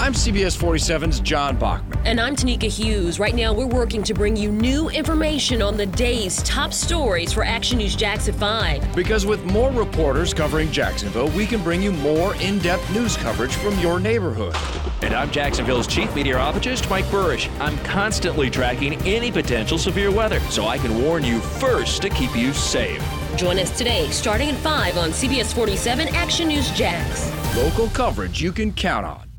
I'm CBS 47's John Bachman. And I'm Tanika Hughes. Right now, we're working to bring you new information on the day's top stories for Action News Jax at 5. Because with more reporters covering Jacksonville, we can bring you more in depth news coverage from your neighborhood. And I'm Jacksonville's chief meteorologist, Mike Buresh. I'm constantly tracking any potential severe weather so I can warn you first to keep you safe. Join us today, starting at 5 on CBS 47 Action News Jax. Local coverage you can count on.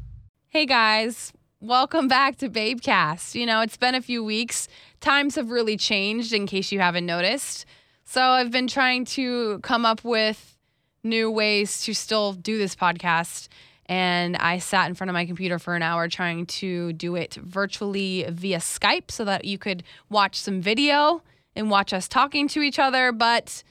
Hey guys, welcome back to Babecast. You know, it's been a few weeks. Times have really changed in case you haven't noticed. So I've been trying to come up with new ways to still do this podcast. And I sat in front of my computer for an hour trying to do it virtually via Skype so that you could watch some video and watch us talking to each other. But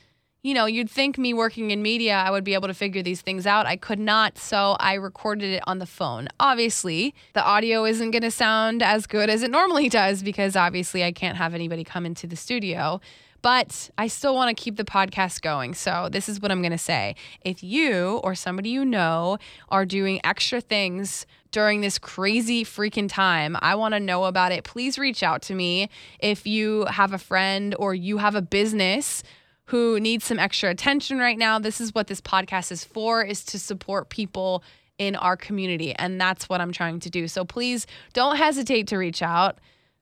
you know, you'd think me working in media, I would be able to figure these things out. I could not, so I recorded it on the phone. Obviously, the audio isn't going to sound as good as it normally does because obviously I can't have anybody come into the studio. But I still want to keep the podcast going. So, this is what I'm going to say. If you or somebody you know are doing extra things during this crazy freaking time, I want to know about it. Please reach out to me. If you have a friend or you have a business who needs some extra attention right now, this is what this podcast is for is to support people in our community and that's what I'm trying to do. So please don't hesitate to reach out.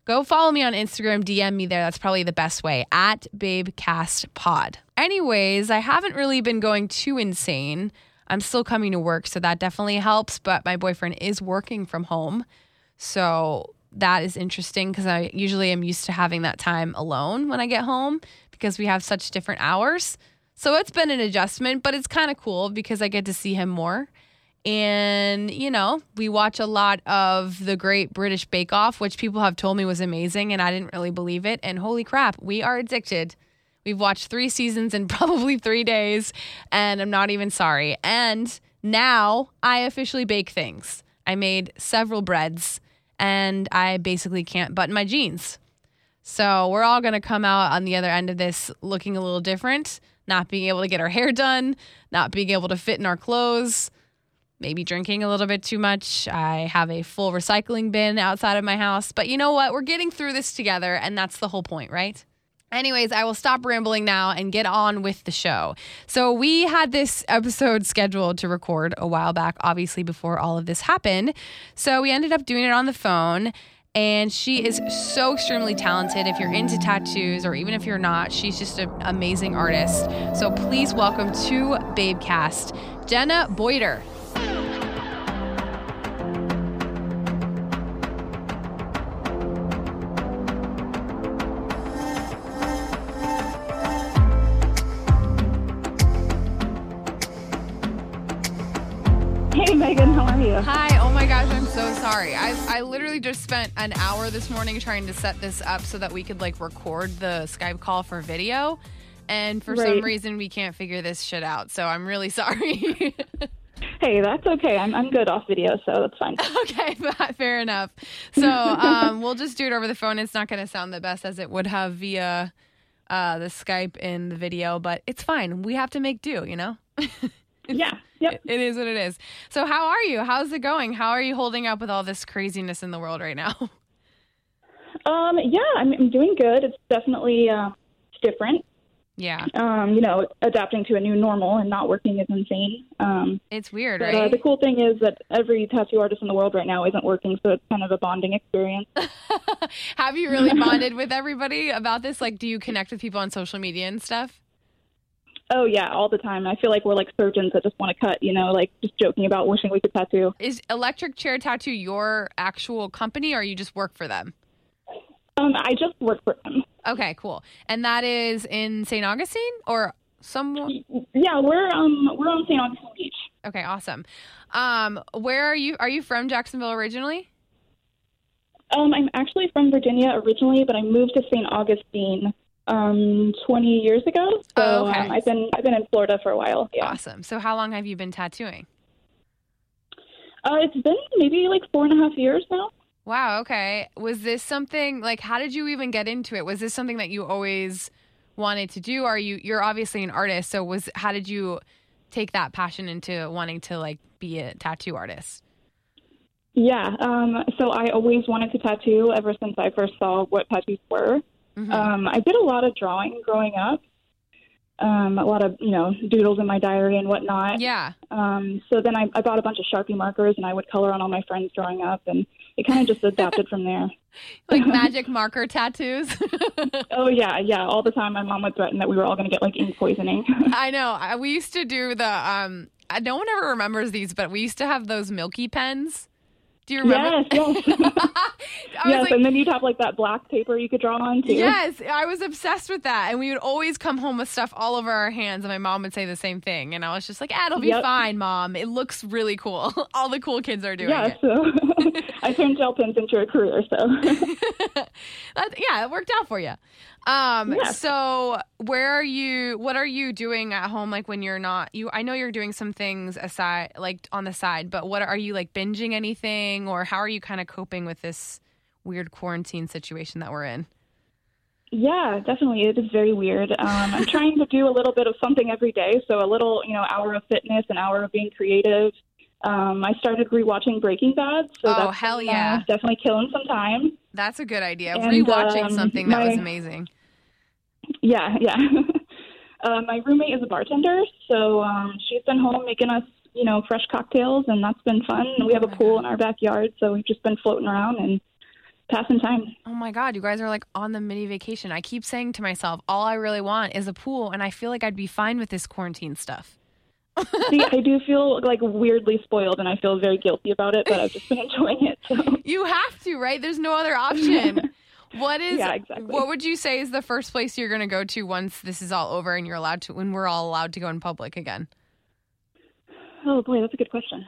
Go follow me on Instagram, DM me there. That's probably the best way at babecastpod. Anyways, I haven't really been going too insane. I'm still coming to work, so that definitely helps, but my boyfriend is working from home. So that is interesting because I usually am used to having that time alone when I get home because we have such different hours. So it's been an adjustment, but it's kind of cool because I get to see him more. And, you know, we watch a lot of the Great British Bake Off, which people have told me was amazing, and I didn't really believe it. And holy crap, we are addicted. We've watched three seasons in probably three days, and I'm not even sorry. And now I officially bake things. I made several breads, and I basically can't button my jeans. So we're all going to come out on the other end of this looking a little different, not being able to get our hair done, not being able to fit in our clothes, maybe drinking a little bit too much. I have a full recycling bin outside of my house. But you know what? We're getting through this together, and that's the whole point, right? Anyways, I will stop rambling now and get on with the show. So, we had this episode scheduled to record a while back, obviously, before all of this happened. So, we ended up doing it on the phone. And she is so extremely talented. If you're into tattoos or even if you're not, she's just an amazing artist. So please welcome to Babecast, Jenna Boyter. Sorry. I I literally just spent an hour this morning trying to set this up so that we could like record the Skype call for video. And for some reason we can't figure this shit out. So I'm really sorry. Hey, that's okay. I'm I'm good off video, so that's fine. okay, fair enough. So um, we'll just do it over the phone. It's not going to sound the best as it would have via uh, the Skype in the video, but it's fine. We have to make do, you know? Yeah. Yep. It is what it is. So, how are you? How's it going? How are you holding up with all this craziness in the world right now? Um. Yeah, I'm, I'm doing good. It's definitely uh, it's different. yeah, Um. You know, adapting to a new normal and not working is insane. Um. it's weird, But uh, right? the cool thing is that every tattoo artist in the world right now isn't working, so it's kind of a bonding experience. Have you really bonded with everybody about this? Like, do you connect with people on social media and stuff? Oh yeah, all the time. I feel like we're like surgeons that just want to cut. You know, like just joking about wishing we could tattoo. Is Electric Chair Tattoo your actual company or you just work for them? Um. I just work for them. Okay, cool. And that is in St. Augustine or somewhere? Yeah, we're um we're on St. Augustine Beach. Okay, awesome. Um, where are you? Are you from Jacksonville originally? Um, I'm actually from Virginia originally, but I moved to St. Augustine um 20 years ago. So Oh, okay. um, I've been I've been in Florida for a while. Yeah. Awesome. So, how long have you been tattooing? Uh, it's been maybe like four and a half years now. Wow. Okay. Was this something like? How did you even get into it? Was this something that you always wanted to do? Are you? You're obviously an artist. So, was how did you take that passion into wanting to like be a tattoo artist? Yeah. Um, so I always wanted to tattoo ever since I first saw what tattoos were. Mhm. Um, I did a lot of drawing growing up. Um, a lot of you know doodles in my diary and whatnot. yeah. Um, so then I, I bought a bunch of Sharpie markers and I would color on all my friends growing up, and it kind of just adapted from there. Like magic marker tattoos. Oh yeah, yeah. All the time, my mom would threaten that we were all going to get like ink poisoning. I know. I, we used to do the um no one ever remembers these, but we used to have those milky pens. Do you remember? yes, yes, yes. like, and then you'd have like that black paper you could draw on too. Yes, I was obsessed with that. And we would always come home with stuff all over our hands, and my mom would say the same thing. And I was just like, ah, it'll be Yep. fine, mom. It looks really cool. all the cool kids are doing Yeah, it. so I turned gel pens into a career. So That, yeah, it worked out for you. Um, Yeah. so where are you, what are you doing at home? Like when you're not, you, I know you're doing some things aside, like on the side, but what are you like binging anything or how are you kind of coping with this weird quarantine situation that we're in? yeah, definitely, it is very weird. Um, I'm trying to do a little bit of something every day. So a little, you know, hour of fitness, an hour of being creative. Um, I started rewatching Breaking Bad, so Oh, that's hell yeah. uh, definitely killing some time. That's a good idea. And, Rewatching um, something that was amazing. Yeah, yeah. uh, my roommate is a bartender, so um, she's been home making us, you know, fresh cocktails, and that's been fun. We have a Oh pool in our backyard, so we've just been floating around and passing time. Oh my God, you guys are like on the mini vacation. I keep saying to myself, all I really want is a pool, and I feel like I'd be fine with this quarantine stuff. See, I do feel like weirdly spoiled, and I feel very guilty about it, but I've just been enjoying it. So. You have to, right? There's no other option. What is Yeah, exactly. what would you say is the first place you're going to go to once this is all over and you're allowed to when we're all allowed to go in public again? Oh boy, that's a good question.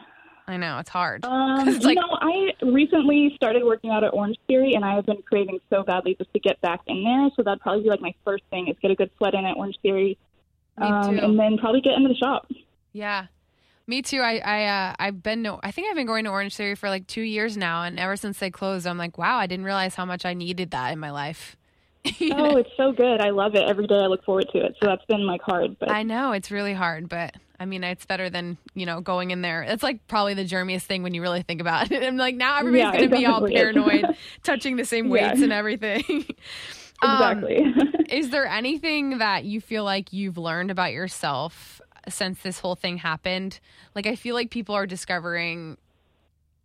I know, it's hard. Um, it's you know, I recently started working out at Orange Theory, and I have been craving so badly just to get back in there. So that'd probably be like my first thing is get a good sweat in at Orange Theory, um, and then probably get into the shop. Yeah. Me too. I I uh, I've been no, I think I've been going to Orange Theory for like 2 years now and ever since they closed I'm like, wow, I didn't realize how much I needed that in my life. You know? Oh, it's so good. I love it. Every day I look forward to it. So that's been like hard, but I know it's really hard, but I mean, it's better than you know going in there. It's like probably the germiest thing when you really think about it. I'm like now everybody's Yeah, going to be all paranoid, touching the same Yeah. weights and everything. Um, exactly. is there anything that you feel like you've learned about yourself since this whole thing happened? Like, I feel like people are discovering.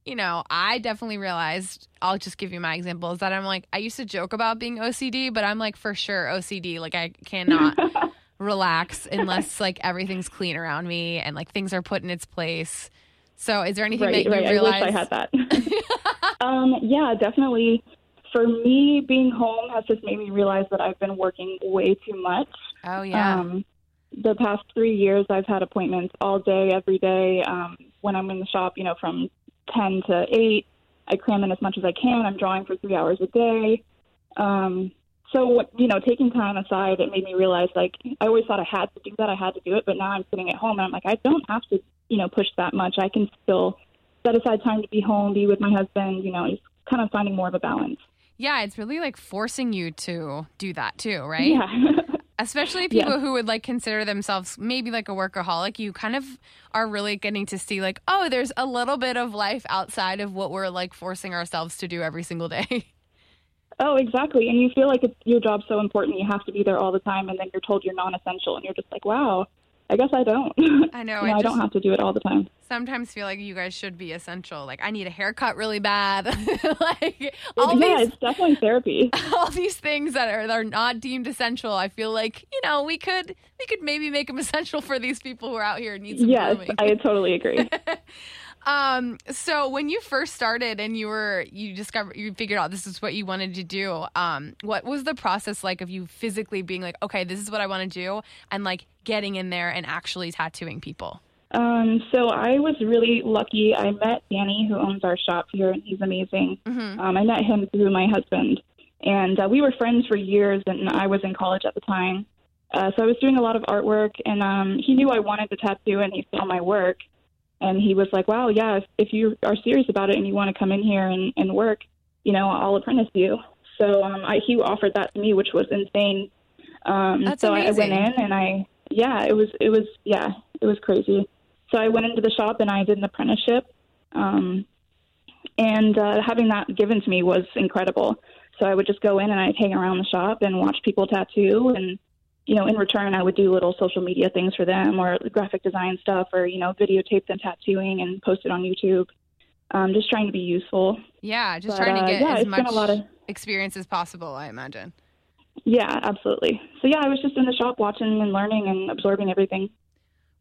You know, I definitely realized. I'll just give you my example. Is that I'm like I used to joke about being OCD, but I'm like for sure OCD. Like I cannot relax unless like everything's clean around me and like things are put in its place. So, is there anything right, that you right. realize? I wish I had that. um, yeah, definitely. For me, being home has just made me realize that I've been working way too much. Oh yeah, Um, the past three years, I've had appointments all day, every day. Um, when I'm in the shop, you know, from 10 to 8, I cram in as much as I can. I'm drawing for three hours a day. Um, so, what- you know, taking time aside, it made me realize, like, I always thought I had to do that. I had to do it. But now I'm sitting at home and I'm like, I don't have to, you know, push that much. I can still set aside time to be home, be with my husband, you know, just kind of finding more of a balance. yeah. It's really like forcing you to do that too, right? Yeah. especially people Yeah. who would like consider themselves maybe like a workaholic you kind of are really getting to see like oh there's a little bit of life outside of what we're like forcing ourselves to do every single day Oh, exactly. And you feel like it's, your job's so important, you have to be there all the time, and then you're told you're non-essential, and you're just like, wow, I guess I don't. i know You know, i I don't have to do it all the time. sometimes feel like you guys should be essential like i need a haircut really bad like all yeah, these it's definitely therapy. all these things that are, that are not deemed essential i feel like you know we could we could maybe make them essential for these people who are out here and need some yes, grooming I totally agree. Um, so when you first started and you were you discovered you figured out this is what you wanted to do, um, what was the process like of you physically being like, okay, this is what I want to do, and like getting in there and actually tattooing people? um, so I was really lucky. I met Danny, who owns our shop here, and he's amazing. Mhm. Um, I met him through my husband, and uh, we were friends for years, and I was in college at the time. Uh, so I was doing a lot of artwork, and um, he knew I wanted to tattoo, and he saw my work. And he was like, wow, yeah, if, if you are serious about it and you want to come in here and, and work, you know, I'll apprentice you. So um, I, he offered that to me, which was insane. Um, That's so I went in and I, yeah, it was, it was, yeah, it was crazy. So I went into the shop and I did an apprenticeship. Um, And uh, having that given to me was incredible. So I would just go in and I'd hang around the shop and watch people tattoo. And, you know, in return, I would do little social media things for them or graphic design stuff or, you know, videotape them tattooing and post it on YouTube. Um, just trying to be useful. Yeah, just But, trying to uh, get yeah, as much a lot of- experience as possible, I imagine. Yeah, absolutely. So yeah, I was just in the shop watching and learning and absorbing everything.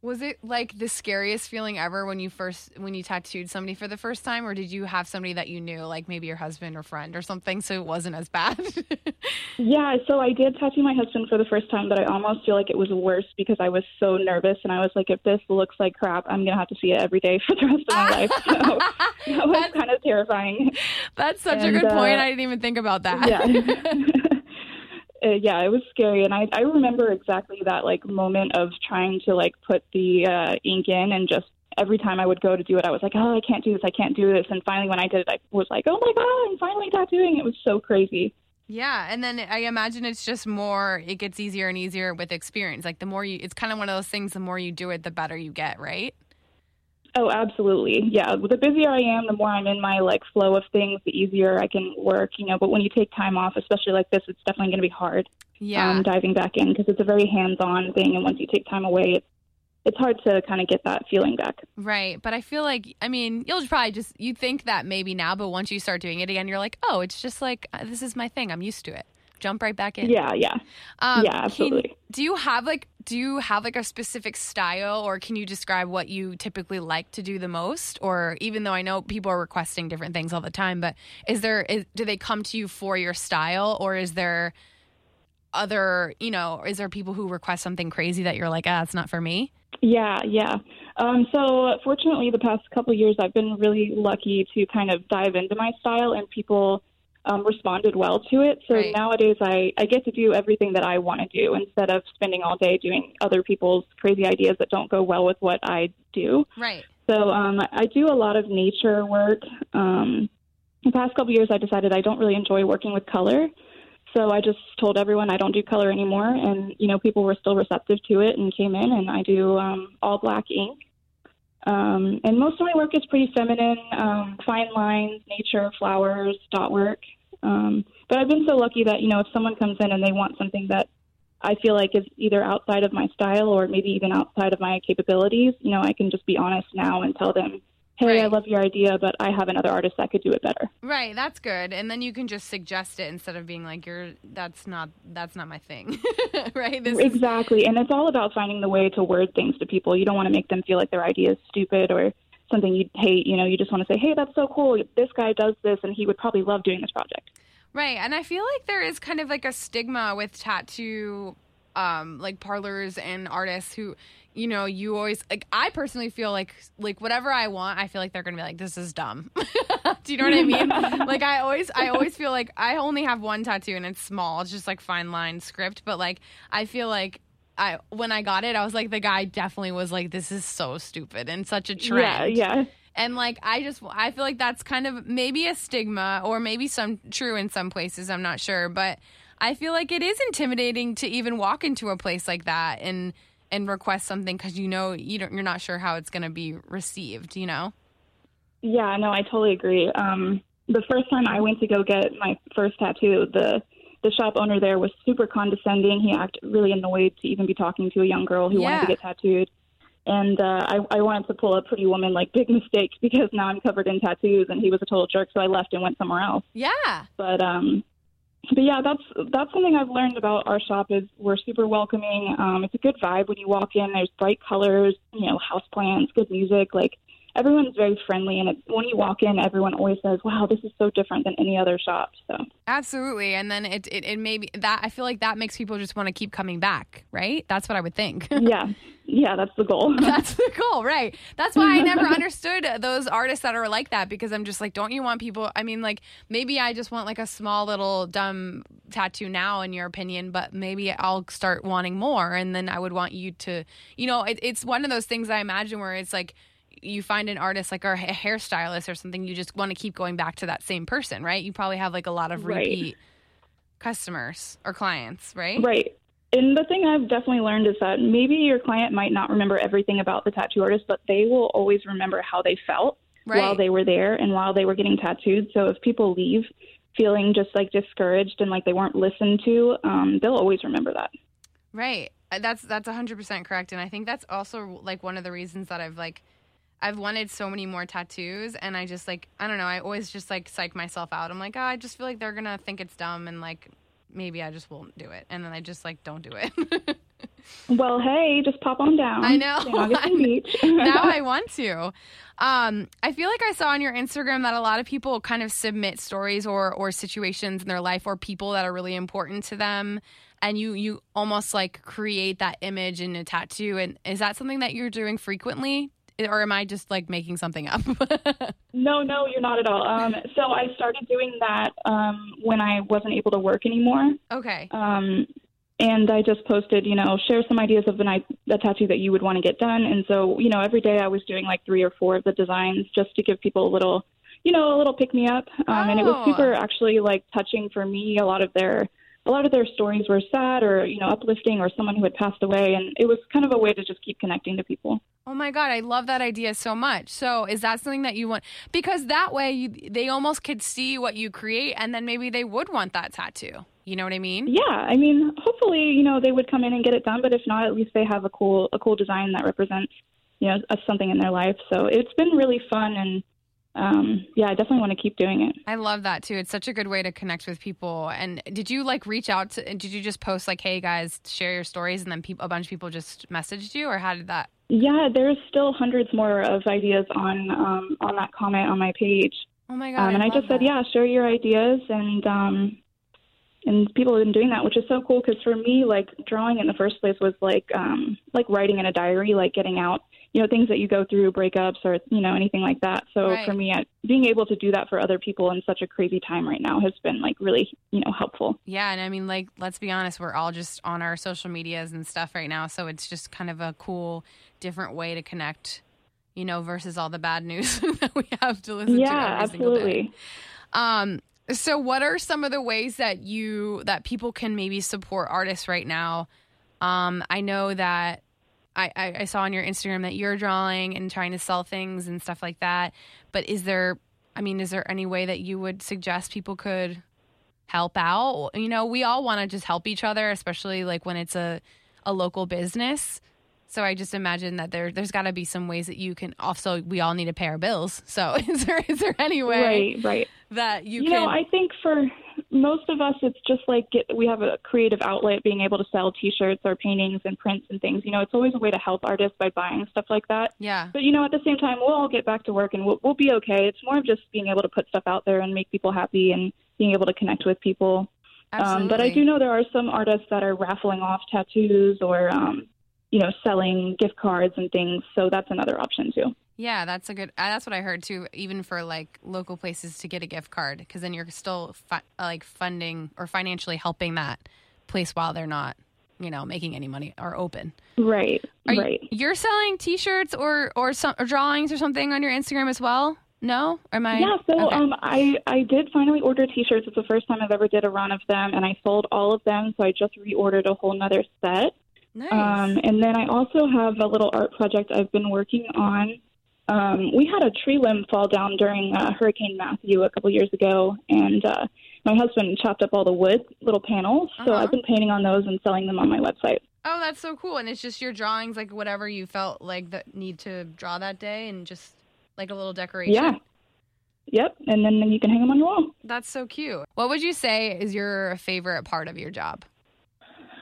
Was it like the scariest feeling ever when you first when you tattooed somebody for the first time, or did you have somebody that you knew, like maybe your husband or friend or something, so it wasn't as bad? Yeah, so I did tattoo my husband for the first time, but I almost feel like it was worse because I was so nervous and I was like, if this looks like crap, I'm gonna have to see it every day for the rest of my life. So that was kind of terrifying. That's such a And, good point. uh, I didn't even think about that. Yeah. Uh, yeah, it was scary, and I I remember exactly that like moment of trying to like put the uh, ink in, and just every time I would go to do it, I was like, oh, I can't do this, I can't do this, and finally when I did it, I was like, oh my god, I'm finally tattooing. It was so crazy. Yeah, and then I imagine it's just more. It gets easier and easier with experience. Like the more you, it's kind of one of those things. The more you do it, the better you get, right? Oh, absolutely. Yeah. The busier I am, the more I'm in my like flow of things, the easier I can work, you know. But when you take time off, especially like this, it's definitely going to be hard Yeah. um, diving back in because it's a very hands on thing. And once you take time away, it's, it's hard to kind of get that feeling back. Right. But I feel like, I mean, you'll probably just, you think that maybe now, but once you start doing it again, you're like, oh, it's just like, uh, this is my thing. I'm used to it. Jump right back in. Yeah. Yeah. Um, Yeah, can- absolutely. do you have like, do you have like a specific style or can you describe what you typically like to do the most? Or even though I know people are requesting different things all the time, but is there, is, do they come to you for your style or is there other, you know, is there people who request something crazy that you're like, ah, it's not for me? Yeah, yeah. Um, so fortunately, the past couple years, I've been really lucky to kind of dive into my style, and people um, responded well to it. So Right. nowadays, I, I get to do everything that I want to do instead of spending all day doing other people's crazy ideas that don't go well with what I do. Right. So um, I do a lot of nature work. Um, the past couple of years, I decided I don't really enjoy working with color. So I just told everyone I don't do color anymore, and you know people were still receptive to it and came in, and I do um, all black ink. Um, and most of my work is pretty feminine, um, fine lines, nature, flowers, dot work. Um, but I've been so lucky that you know if someone comes in and they want something that I feel like is either outside of my style or maybe even outside of my capabilities, you know, I can just be honest now and tell them, "Hey, I love your idea, but I have another artist that could do it better." Right, that's good. And then you can just suggest it instead of being like you're that's not that's not my thing. right? This is exactly, and it's all about finding the way to word things to people. You don't want to make them feel like their idea is stupid or something you hate. You know, you just want to say, "Hey, that's so cool. This guy does this, and he would probably love doing this project." Right. And I feel like there is kind of like a stigma with tattoo um like parlors and artists who you know, you always like I personally feel like like whatever I want, I feel like they're to be like this is dumb. Do you know what I mean? like I always I always feel like I only have one tattoo and it's small. It's just like fine line script, but like I feel like I when I got it, I was like the guy definitely was like this is so stupid and such a trend. Yeah, yeah. And like I just I feel like that's kind of maybe a stigma or maybe some true in some places, I'm not sure, but I feel like it is intimidating to even walk into a place like that and and request something cuz you know you don't you're not sure how it's going to be received, you know. Yeah, no, I totally agree. Um, the first time I went to go get my first tattoo, the the shop owner there was super condescending. He acted really annoyed to even be talking to a young girl who wanted to get tattooed. And uh, I, I wanted to pull a pretty woman like big mistake because now I'm covered in tattoos, and he was a total jerk. So I left and went somewhere else. Yeah. But um, but yeah, that's that's something I've learned about our shop is we're super welcoming. Um, it's a good vibe when you walk in. There's bright colors, you know, house plants, good music. Like everyone's very friendly, and it, when you walk in, everyone always says, "Wow, this is so different than any other shop." So Absolutely. And then it it, it maybe that I feel like that makes people just want to keep coming back, right? That's what I would think. yeah, yeah, that's the goal. That's the goal, right? That's why I never understood those artists that are like that because I'm just like, don't you want people? I mean, like maybe I just want like a small little dumb tattoo now, in your opinion, but maybe I'll start wanting more, and then I would want you to, you know, it, it's one of those things I imagine where it's like you find an artist like or a hairstylist or something, you just want to keep going back to that same person, right? You probably have like a lot of Right. repeat customers or clients, right? Right. And the thing I've definitely learned is that maybe your client might not remember everything about the tattoo artist, but they will always remember how they felt. Right. while they were there and while they were getting tattooed. So if people leave feeling just like discouraged and like they weren't listened to, um, they'll always remember that. Right. That's that's 100% correct and I think that's also like one of the reasons that I've like I've wanted so many more tattoos and I just like I don't know, I always just like psych myself out. I'm like, "Oh, I just feel like they're to think it's dumb and like maybe I just won't do it." And then I just like don't do it. Well, hey, just pop on down. I know. St. Augustine Beach. now I want to. Um, I feel like I saw on your Instagram that a lot of people kind of submit stories or or situations in their life or people that are really important to them, and you you almost like create that image in a tattoo. And is that something that you're doing frequently, or am I just like making something up? No, no, you're not at all. Um, so I started doing that um, when I wasn't able to work anymore. okay. Um, and I just posted, you know, share some ideas of the night the tattoo that you would want to get done. And so, you know, every day I was doing like three or four of the designs just to give people a little, you know, a little pick me up. Um, And it was Oh. super actually like touching for me. A lot of their a lot of their stories were sad or you know uplifting or someone who had passed away, and it was kind of a way to just keep connecting to people. Oh my god, I love that idea so much. So, is that something that you want? Because that way, you, they almost could see what you create, and then maybe they would want that tattoo. You know what I mean? Yeah, I mean, hopefully, you know, they would come in and get it done, but if not, at least they have a cool a cool design that represents, you know, a, something in their life. So it's been really fun, and um, yeah, I definitely want to keep doing it. I love that too. It's such a good way to connect with people. And did you like reach out to? Did you just post like, "Hey guys, share your stories," and then peop a bunch of people just messaged you, or how did that? Yeah, there's still hundreds more of ideas on um, on that comment on my page, Oh my god! um, and I love just said, yeah, share your ideas, and um, and people have been doing that, which is so cool because for me, like drawing in the first place was like um, like writing in a diary, like getting out, you know, things that you go through, breakups or you know anything like that. So Right. for me, I, being able to do that for other people in such a crazy time right now has been like really you know helpful. Yeah, and I mean, like, let's be honest, we're all just on our social medias and stuff right now, so it's just kind of a cool, different way to connect. You know, versus all the bad news that we have to listen to yeah, single day. absolutely. Um, so what are some of the ways that you that people can maybe support artists right now? Um, I know that I, I, I saw on your Instagram that you're drawing and trying to sell things and stuff like that. But is there I mean, is there any way that you would suggest people could help out? You know, we all want to just help each other, especially like when it's a, a local business. So I just imagine that there there's got to be some ways that you can also we all need to pay our bills. So is there is there any way Right, right. that you, You, can know, I think for most of us, it's just like get, we have a creative outlet, being able to sell T-shirts or paintings and prints and things. You know, it's always a way to help artists by buying stuff like that. yeah But you know, at the same time, we'll all get back to work and we'll, we'll be okay. It's more of just being able to put stuff out there and make people happy and being able to connect with people. absolutely. Um, but I do know there are some artists that are raffling off tattoos or, um, you know, selling gift cards and things. So that's another option too. Yeah, that's a good. Uh, that's what I heard too. Even for like local places to get a gift card, because then you're still fi- like funding or financially helping that place while they're not, you know, making any money or open. Right, Are right. You, you're selling T-shirts or or some or drawings or something on your Instagram as well? No, or am I? Yeah, so Okay. um, I I did finally order T-shirts. It's the first time I've ever did a run of them, and I sold all of them. So I just reordered a whole nother set. nice. Um, and then I also have a little art project I've been working on. Um, we had a tree limb fall down during uh, Hurricane Matthew a couple years ago, and uh, my husband chopped up all the wood, little panels. So Uh-huh. I've been painting on those and selling them on my website. oh, that's so cool. And it's just your drawings, like whatever you felt like that need to draw that day, and just like a little decoration. Yeah. Yep, and then, then you can hang them on your wall. That's so cute. What would you say is your favorite part of your job?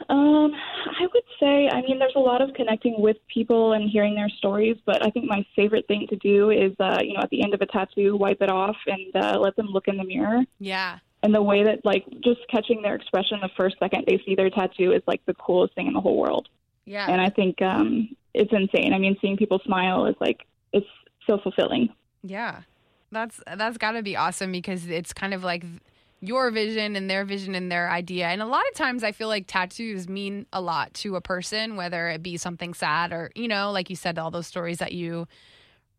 Um, I would say, I mean, there's a lot of connecting with people and hearing their stories, but I think my favorite thing to do is, uh, you know, at the end of a tattoo, wipe it off and uh, let them look in the mirror. Yeah. And the way that, like, just catching their expression the first second they see their tattoo is like the coolest thing in the whole world. Yeah. And I think um, it's insane. I mean, seeing people smile is like, it's so fulfilling. Yeah. That's that's got to be awesome because it's kind of like your vision and their vision and their idea. And a lot of times I feel like tattoos mean a lot to a person whether it be something sad or you know, like you said all those stories that you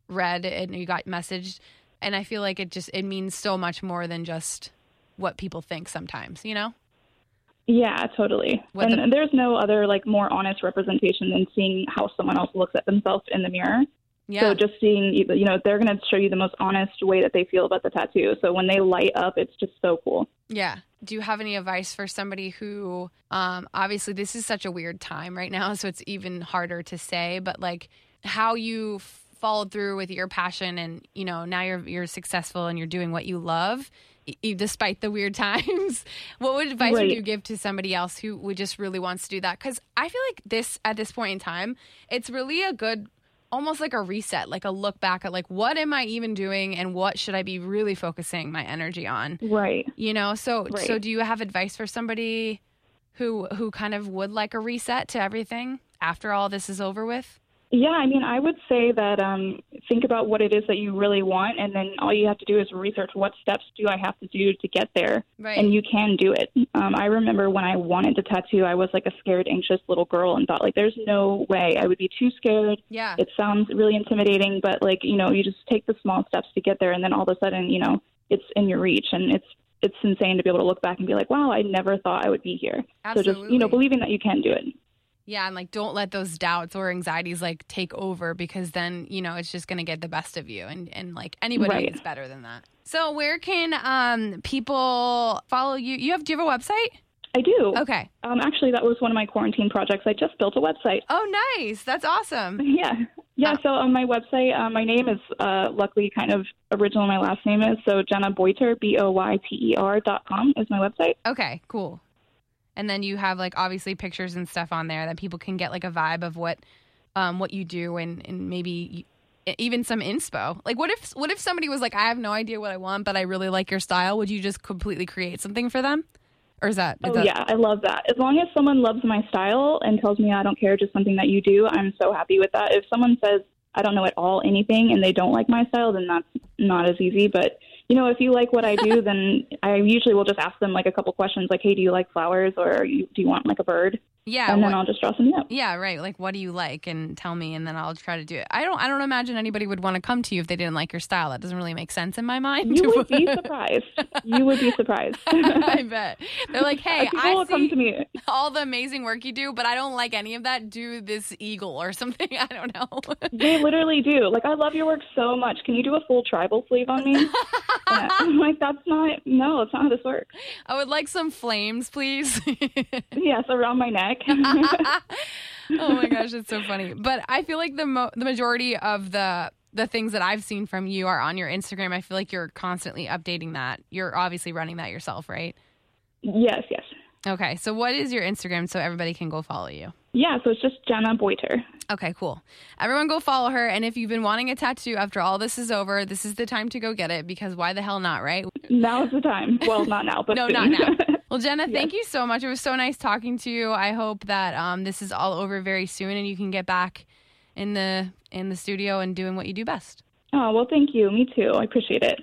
read and you got messaged and I feel like it just it means so much more than just what people think sometimes, you know? Yeah, totally. What and the- there's no other like more honest representation than seeing how someone else looks at themselves in the mirror. Yeah. So just seeing, you know, they're going to show you the most honest way that they feel about the tattoo. So when they light up, it's just so cool. Yeah. Do you have any advice for somebody who, um, obviously, this is such a weird time right now, so it's even harder to say, but like how you followed through with your passion and, you know, now you're, you're successful and you're doing what you love e- despite the weird times. what would advice would you give to somebody else who would just really wants to do that? Because I feel like this, at this point in time, it's really a good almost like a reset, like a look back at like what am I even doing and what should I be really focusing my energy on? Right. You know, so Right. so do you have advice for somebody who who kind of would like a reset to everything after all this is over with? Yeah, I mean, I would say that um, think about what it is that you really want, and then all you have to do is research what steps do I have to do to get there, Right. and you can do it. Um, I remember when I wanted to tattoo, I was like a scared, anxious little girl, and thought like, "There's no way I would be too scared." Yeah. It sounds really intimidating, but like you know, you just take the small steps to get there, and then all of a sudden, you know, it's in your reach, and it's it's insane to be able to look back and be like, "Wow, I never thought I would be here." Absolutely. So just you know, believing that you can do it. Yeah, and like don't let those doubts or anxieties like take over because then, you know, it's just going to get the best of you and and like anybody Right. is better than that. So, where can um people follow you? You have do you have a website? I do. Okay. Um, actually, that was one of my quarantine projects. I just built a website. Oh, nice. That's awesome. Yeah. Yeah. Uh, So on my website, uh, my name is uh, luckily kind of original. My last name is so Jenna Boyter, B O Y T E R dot com is my website. Okay, cool. And then you have like obviously pictures and stuff on there that people can get like a vibe of what um what you do and and maybe y- even some inspo. Like what if what if somebody was like I have no idea what I want but I really like your style, would you just completely create something for them? Or is that is Oh that- yeah, I love that. As long as someone loves my style and tells me I don't care, just something that you do, I'm so happy with that. If someone says I don't know at all anything and they don't like my style, then that's not as easy. But you know, if you like what I do, then I usually will just ask them like a couple questions, like, "Hey, do you like flowers, or do you want like a bird?" Yeah, and then what- I'll just draw something up. yeah, right. Like what do you like and tell me and then I'll try to do it. I don't I don't imagine anybody would want to come to you if they didn't like your style. That doesn't really make sense in my mind. You would be surprised. You would be surprised. I bet. They're like, "Hey, People I will come see to me. all the amazing work you do, but I don't like any of that. Do this eagle or something. I don't know. They literally do. Like, I love your work so much. Can you do a full tribal sleeve on me? I'm like, that's not. No, it's not how this works. I would like some flames, please. Yes, around my neck. oh my gosh, it's so funny. But I feel like the mo- the majority of the the things that I've seen from you are on your Instagram. I feel like you're constantly updating that. You're obviously running that yourself, right? yes, yes. Okay. So what is your Instagram so everybody can go follow you? Yeah, so it's just Jenna Boyter. Okay, cool. Everyone go follow her. And if you've been wanting a tattoo after all this is over, this is the time to go get it because why the hell not, right? Now is the time. Well, not now, but No, soon. not now. Well, Jenna, thank you so much. It was so nice talking to you. I hope that um, this is all over very soon and you can get back in the in the studio and doing what you do best. oh, well, thank you. Me too. I appreciate it.